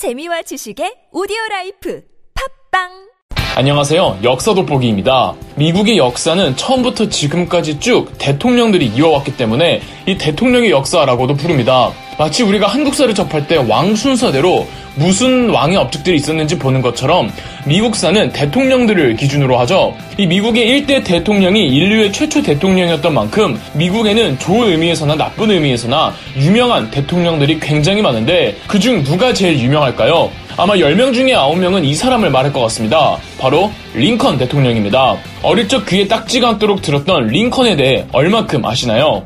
재미와 지식의 오디오 라이프 팟빵 안녕하세요. 역사 돋보기입니다. 미국의 역사는 처음부터 지금까지 쭉 대통령들이 이어왔기 때문에 이 대통령의 역사라고도 부릅니다. 마치 우리가 한국사를 접할 때 왕 순서대로 무슨 왕의 업적들이 있었는지 보는 것처럼 미국사는 대통령들을 기준으로 하죠. 이 미국의 일대 대통령이 인류의 최초 대통령이었던 만큼 미국에는 좋은 의미에서나 나쁜 의미에서나 유명한 대통령들이 굉장히 많은데 그중 누가 제일 유명할까요? 아마 10명 중에 9명은 이 사람을 말할 것 같습니다. 바로 링컨 대통령입니다. 어릴 적 귀에 딱지가 않도록 들었던 링컨에 대해 얼마큼 아시나요?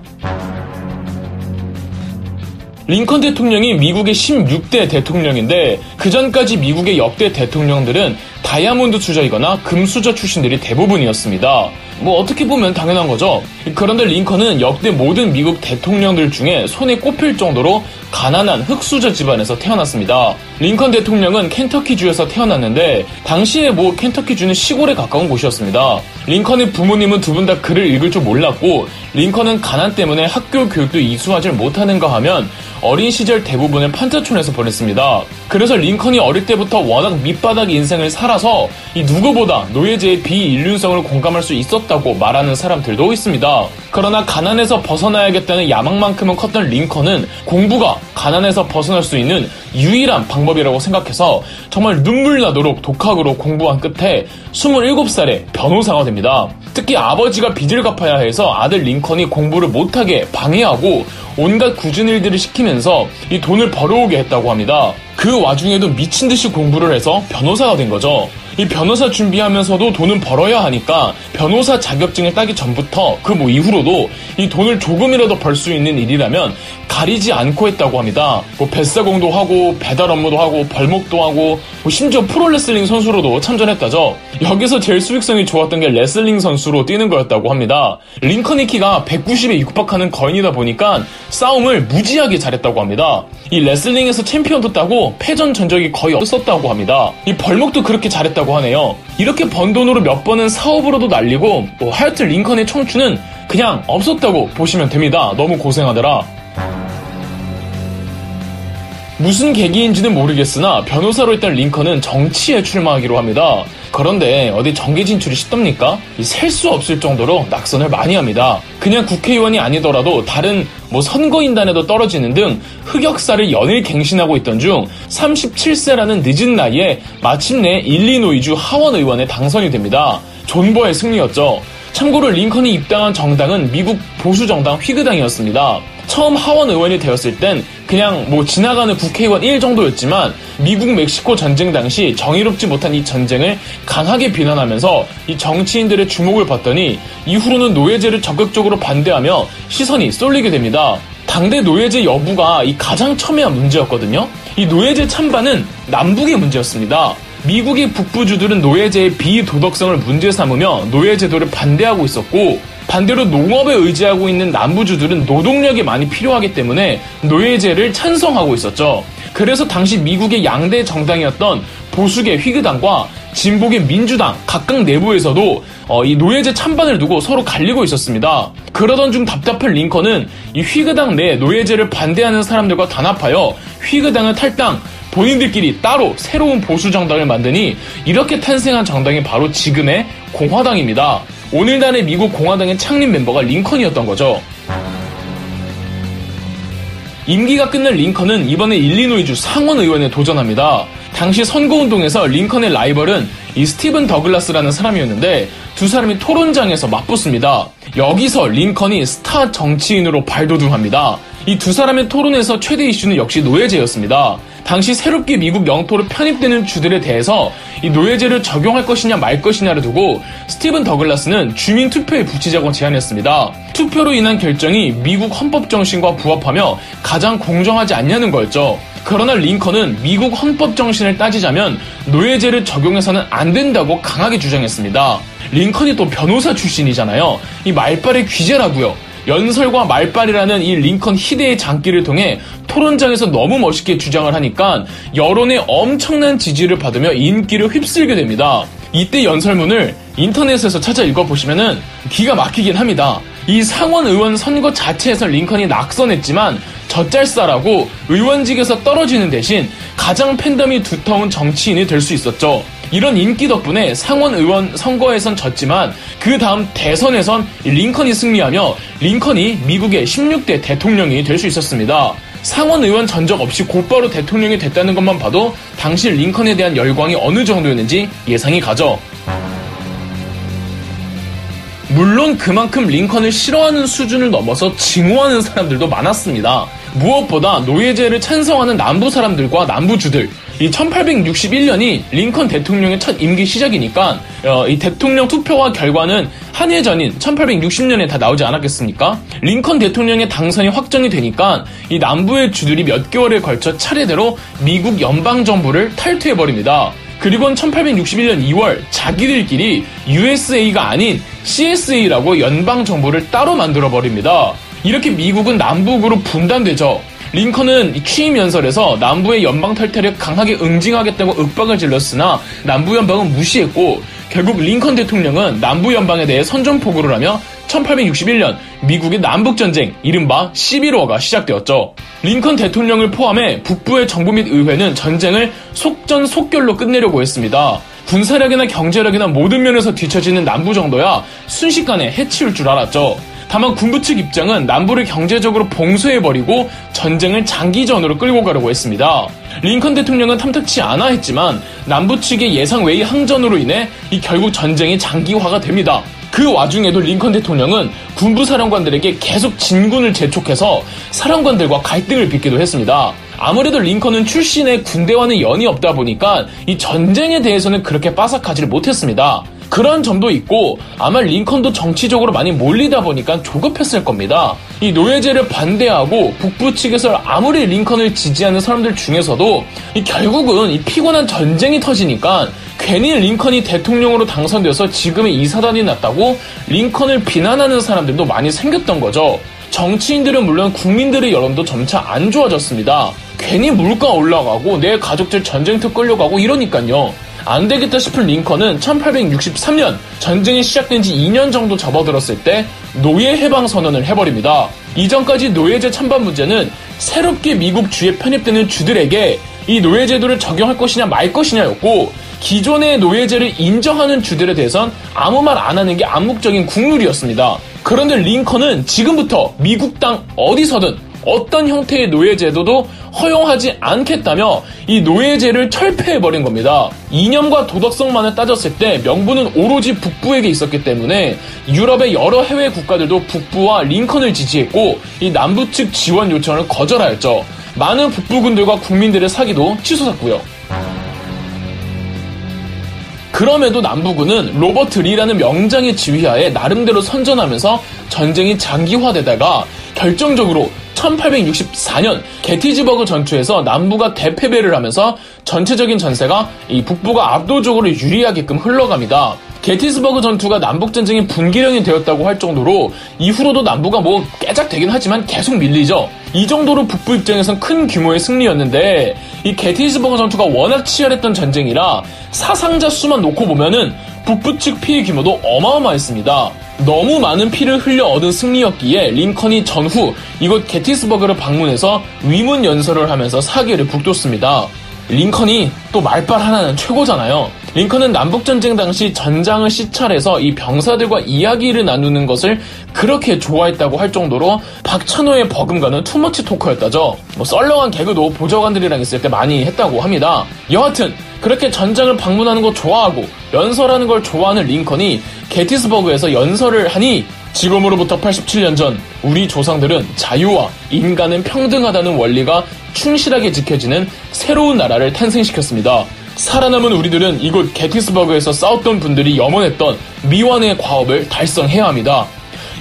링컨 대통령이 미국의 16대 대통령인데 그 전까지 미국의 역대 대통령들은 다이아몬드 수저이거나 금수저 출신들이 대부분이었습니다. 뭐 어떻게 보면 당연한 거죠. 그런데 링컨은 역대 모든 미국 대통령들 중에 손에 꼽힐 정도로 가난한 흑수저 집안에서 태어났습니다. 링컨 대통령은 켄터키주에서 태어났는데 당시에 뭐 켄터키주는 시골에 가까운 곳이었습니다. 링컨의 부모님은 두 분 다 글을 읽을 줄 몰랐고 링컨은 가난 때문에 학교 교육도 이수하지 못하는가 하면 어린 시절 대부분을 판자촌에서 보냈습니다. 그래서 링컨이 어릴 때부터 워낙 밑바닥 인생을 살아서 이 누구보다 노예제의 비인륜성을 공감할 수 있었다고 말하는 사람들도 있습니다. 그러나 가난에서 벗어나야겠다는 야망만큼은 컸던 링컨은 공부가 가난에서 벗어날 수 있는 유일한 방법이라고 생각해서 정말 눈물 나도록 독학으로 공부한 끝에 27살에 변호사가 됩니다. 특히 아버지가 빚을 갚아야 해서 아들 링컨이 공부를 못하게 방해하고 온갖 굳은 일들을 시키면서 이 돈을 벌어오게 했다고 합니다. 그 와중에도 미친 듯이 공부를 해서 변호사가 된 거죠. 이 변호사 준비하면서도 돈은 벌어야 하니까 변호사 자격증을 따기 전부터 그 뭐 이후로도 이 돈을 조금이라도 벌 수 있는 일이라면 가리지 않고 했다고 합니다. 뭐 뱃사공도 하고 배달 업무도 하고 벌목도 하고 뭐 심지어 프로레슬링 선수로도 참전했다죠. 여기서 제일 수익성이 좋았던 게 레슬링 선수로 뛰는 거였다고 합니다. 링컨이 키가 190에 육박하는 거인이다 보니까 싸움을 무지하게 잘했다고 합니다. 이 레슬링에서 챔피언도 따고 패전 전적이 거의 없었다고 합니다. 이 벌목도 그렇게 잘했다고 하네요. 이렇게 번 돈으로 몇 번은 사업으로도 날리고 뭐 하여튼 링컨의 청춘은 그냥 없었다고 보시면 됩니다. 너무 고생하더라. 무슨 계기인지는 모르겠으나 변호사로 있던 링컨은 정치에 출마하기로 합니다. 그런데 어디 정계 진출이 쉽답니까? 셀 수 없을 정도로 낙선을 많이 합니다. 그냥 국회의원이 아니더라도 다른 뭐 선거인단에도 떨어지는 등 흑역사를 연일 갱신하고 있던 중 37세라는 늦은 나이에 마침내 일리노이주 하원 의원에 당선이 됩니다. 존버의 승리였죠. 참고로 링컨이 입당한 정당은 미국 보수 정당 휘그당이었습니다. 처음 하원 의원이 되었을 땐 그냥 뭐 지나가는 국회의원 1 정도였지만 미국 멕시코 전쟁 당시 정의롭지 못한 이 전쟁을 강하게 비난하면서 이 정치인들의 주목을 받더니 이후로는 노예제를 적극적으로 반대하며 시선이 쏠리게 됩니다. 당대 노예제 여부가 이 가장 첨예한 문제였거든요. 이 노예제 찬반은 남북의 문제였습니다. 미국의 북부주들은 노예제의 비도덕성을 문제 삼으며 노예제도를 반대하고 있었고 반대로 농업에 의지하고 있는 남부주들은 노동력이 많이 필요하기 때문에 노예제를 찬성하고 있었죠. 그래서 당시 미국의 양대 정당이었던 보수계 휘그당과 진보계 민주당 각각 내부에서도 어, 이 노예제 찬반을 두고 서로 갈리고 있었습니다. 그러던 중 답답한 링컨은 이 휘그당 내 노예제를 반대하는 사람들과 단합하여 휘그당을 탈당, 본인들끼리 따로 새로운 보수 정당을 만드니 이렇게 탄생한 정당이 바로 지금의 공화당입니다. 오늘날의 미국 공화당의 창립 멤버가 링컨이었던 거죠. 임기가 끝난 링컨은 이번에 일리노이주 상원 의원에 도전합니다. 당시 선거운동에서 링컨의 라이벌은 이 스티븐 더글라스라는 사람이었는데 두 사람이 토론장에서 맞붙습니다. 여기서 링컨이 스타 정치인으로 발돋움합니다. 이 두 사람의 토론에서 최대 이슈는 역시 노예제였습니다. 당시 새롭게 미국 영토로 편입되는 주들에 대해서 이 노예제를 적용할 것이냐 말 것이냐를 두고 스티븐 더글라스는 주민 투표에 붙이자고 제안했습니다. 투표로 인한 결정이 미국 헌법 정신과 부합하며 가장 공정하지 않냐는 거였죠. 그러나 링컨은 미국 헌법 정신을 따지자면 노예제를 적용해서는 안 된다고 강하게 주장했습니다. 링컨이 또 변호사 출신이잖아요. 이 말빨의 귀재라고요. 연설과 말빨이라는 이 링컨 희대의 장기를 통해 토론장에서 너무 멋있게 주장을 하니까 여론의 엄청난 지지를 받으며 인기를 휩쓸게 됩니다. 이때 연설문을 인터넷에서 찾아 읽어보시면은 기가 막히긴 합니다. 이 상원 의원 선거 자체에서 링컨이 낙선했지만 젖잘싸라고 의원직에서 떨어지는 대신 가장 팬덤이 두터운 정치인이 될 수 있었죠. 이런 인기 덕분에 상원 의원 선거에선 졌지만 그 다음 대선에선 링컨이 승리하며 링컨이 미국의 16대 대통령이 될 수 있었습니다. 상원 의원 전적 없이 곧바로 대통령이 됐다는 것만 봐도 당시 링컨에 대한 열광이 어느 정도였는지 예상이 가죠. 물론 그만큼 링컨을 싫어하는 수준을 넘어서 증오하는 사람들도 많았습니다. 무엇보다 노예제를 찬성하는 남부 사람들과 남부 주들, 이 1861년이 링컨 대통령의 첫 임기 시작이니까 어, 이 대통령 투표와 결과는 한 해 전인 1860년에 다 나오지 않았겠습니까? 링컨 대통령의 당선이 확정이 되니까 이 남부의 주들이 몇 개월에 걸쳐 차례대로 미국 연방 정부를 탈퇴해 버립니다. 그리고는 1861년 2월 자기들끼리 USA가 아닌 CSA라고 연방 정부를 따로 만들어 버립니다. 이렇게 미국은 남북으로 분단되죠. 링컨은 취임 연설에서 남부의 연방 탈퇴를 강하게 응징하겠다고 윽박을 질렀으나 남부 연방은 무시했고 결국 링컨 대통령은 남부 연방에 대해 선전포고를 하며 1861년 미국의 남북전쟁 이른바 11호가 시작되었죠. 링컨 대통령을 포함해 북부의 정부 및 의회는 전쟁을 속전속결로 끝내려고 했습니다. 군사력이나 경제력이나 모든 면에서 뒤처지는 남부 정도야 순식간에 해치울 줄 알았죠. 다만 군부 측 입장은 남부를 경제적으로 봉쇄해버리고 전쟁을 장기전으로 끌고 가려고 했습니다. 링컨 대통령은 탐탁치 않아 했지만 남부 측의 예상 외의 항전으로 인해 이 결국 전쟁이 장기화가 됩니다. 그 와중에도 링컨 대통령은 군부 사령관들에게 계속 진군을 재촉해서 사령관들과 갈등을 빚기도 했습니다. 아무래도 링컨은 출신의 군대와는 연이 없다 보니까 이 전쟁에 대해서는 그렇게 빠삭하지를 못했습니다. 그런 점도 있고 아마 링컨도 정치적으로 많이 몰리다 보니까 조급했을 겁니다. 이 노예제를 반대하고 북부 측에서 아무리 링컨을 지지하는 사람들 중에서도 이 결국은 이 피곤한 전쟁이 터지니까 괜히 링컨이 대통령으로 당선돼서 지금의 이 사단이 났다고 링컨을 비난하는 사람들도 많이 생겼던 거죠. 정치인들은 물론 국민들의 여론도 점차 안 좋아졌습니다. 괜히 물가 올라가고 내 가족들 전쟁터 끌려가고 이러니까요. 안 되겠다 싶은 링컨은 1863년 전쟁이 시작된 지 2년 정도 접어들었을 때 노예 해방 선언을 해버립니다. 이전까지 노예제 찬반 문제는 새롭게 미국 주에 편입되는 주들에게 이 노예제도를 적용할 것이냐 말 것이냐였고 기존의 노예제를 인정하는 주들에 대해선 아무 말 안 하는 게 암묵적인 국룰이었습니다. 그런데 링컨은 지금부터 미국 땅 어디서든 어떤 형태의 노예제도도 허용하지 않겠다며 이 노예제를 철폐해버린 겁니다. 이념과 도덕성만을 따졌을 때 명분은 오로지 북부에게 있었기 때문에 유럽의 여러 해외 국가들도 북부와 링컨을 지지했고 이 남부 측 지원 요청을 거절하였죠. 많은 북부군들과 국민들의 사기도 치솟았고요. 그럼에도 남부군은 로버트 리라는 명장의 지휘하에 나름대로 선전하면서 전쟁이 장기화되다가 결정적으로 1864년 게티즈버그 전투에서 남부가 대패배를 하면서 전체적인 전세가 이 북부가 압도적으로 유리하게끔 흘러갑니다. 게티스버그 전투가 남북 전쟁의 분기령이 되었다고 할 정도로 이후로도 남부가 뭐 깨작되긴 하지만 계속 밀리죠. 이 정도로 북부 입장에선 큰 규모의 승리였는데 이 게티스버그 전투가 워낙 치열했던 전쟁이라 사상자 수만 놓고 보면은 북부 측 피해 규모도 어마어마했습니다. 너무 많은 피를 흘려 얻은 승리였기에 링컨이 전후 이곳 게티스버그를 방문해서 위문 연설을 하면서 사기를 북돋습니다. 링컨이 또 말빨 하나는 최고잖아요. 링컨은 남북전쟁 당시 전장을 시찰해서 이 병사들과 이야기를 나누는 것을 그렇게 좋아했다고 할 정도로 박찬호의 버금가는 투머치 토커였다죠. 뭐 썰렁한 개그도 보좌관들이랑 있을 때 많이 했다고 합니다. 여하튼 그렇게 전장을 방문하는 거 좋아하고 연설하는 걸 좋아하는 링컨이 게티스버그에서 연설을 하니 지금으로부터 87년 전 우리 조상들은 자유와 인간은 평등하다는 원리가 충실하게 지켜지는 새로운 나라를 탄생시켰습니다. 살아남은 우리들은 이곳 게티스버그에서 싸웠던 분들이 염원했던 미완의 과업을 달성해야 합니다.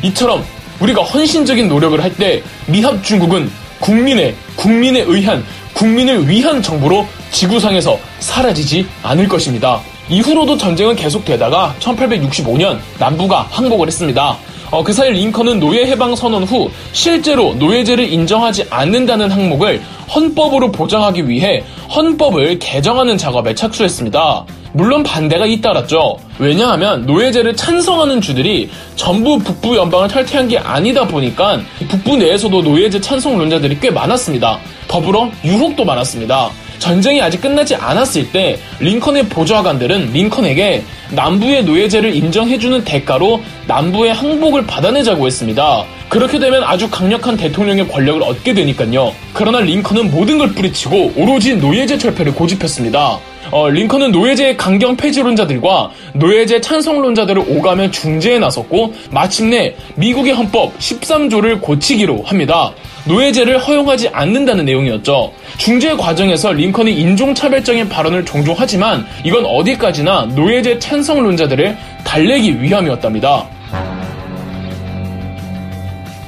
이처럼 우리가 헌신적인 노력을 할 때 미합 중국은 국민의 국민에 의한 국민을 위한 정부로 지구상에서 사라지지 않을 것입니다. 이후로도 전쟁은 계속되다가 1865년 남부가 항복을 했습니다. 어, 그 사이 링컨은 노예 해방 선언 후 실제로 노예제를 인정하지 않는다는 항목을 헌법으로 보장하기 위해 헌법을 개정하는 작업에 착수했습니다. 물론 반대가 잇따랐죠. 왜냐하면 노예제를 찬성하는 주들이 전부 북부 연방을 탈퇴한 게 아니다 보니까 북부 내에서도 노예제 찬성론자들이 꽤 많았습니다. 더불어 유혹도 많았습니다. 전쟁이 아직 끝나지 않았을 때 링컨의 보좌관들은 링컨에게 남부의 노예제를 인정해주는 대가로 남부의 항복을 받아내자고 했습니다. 그렇게 되면 아주 강력한 대통령의 권력을 얻게 되니까요. 그러나 링컨은 모든 걸 뿌리치고 오로지 노예제 철폐를 고집했습니다. 어, 링컨은 노예제 강경 폐지론자들과 노예제 찬성론자들을 오가며 중재에 나섰고 마침내 미국의 헌법 13조를 고치기로 합니다. 노예제를 허용하지 않는다는 내용이었죠. 중재 과정에서 링컨이 인종차별적인 발언을 종종 하지만 이건 어디까지나 노예제 찬성론자들을 달래기 위함이었답니다.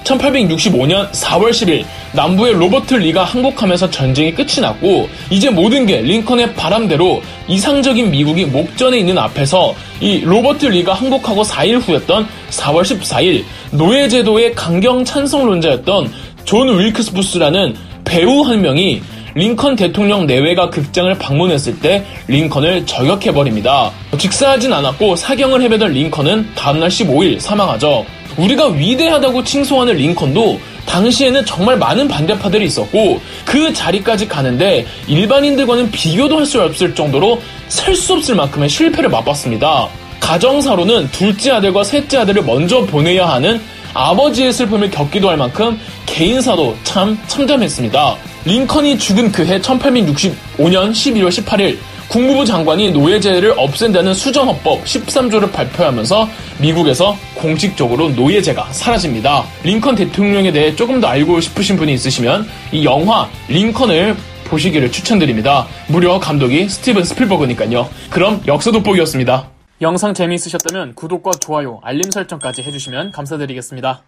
1865년 4월 10일 남부의 로버트 리가 항복하면서 전쟁이 끝이 났고 이제 모든 게 링컨의 바람대로 이상적인 미국이 목전에 있는 앞에서 이 로버트 리가 항복하고 4일 후였던 4월 14일 노예제도의 강경 찬성론자였던 존 윌크스부스라는 배우 한 명이 링컨 대통령 내외가 극장을 방문했을 때 링컨을 저격해버립니다. 즉사하진 않았고 사경을 헤매던 링컨은 다음날 15일 사망하죠. 우리가 위대하다고 칭송하는 링컨도 당시에는 정말 많은 반대파들이 있었고 그 자리까지 가는데 일반인들과는 비교도 할 수 없을 정도로 셀 수 없을 만큼의 실패를 맛봤습니다. 가정사로는 둘째 아들과 셋째 아들을 먼저 보내야 하는 아버지의 슬픔을 겪기도 할 만큼 개인사도 참 참담했습니다. 링컨이 죽은 그 해 1865년 11월 18일 국무부 장관이 노예제를 없앤다는 수정헌법 13조를 발표하면서 미국에서 공식적으로 노예제가 사라집니다. 링컨 대통령에 대해 조금 더 알고 싶으신 분이 있으시면 이 영화 링컨을 보시기를 추천드립니다. 무려 감독이 스티븐 스필버그니까요. 그럼 역사 돋보기였습니다. 영상 재미있으셨다면 구독과 좋아요, 알림 설정까지 해주시면 감사드리겠습니다.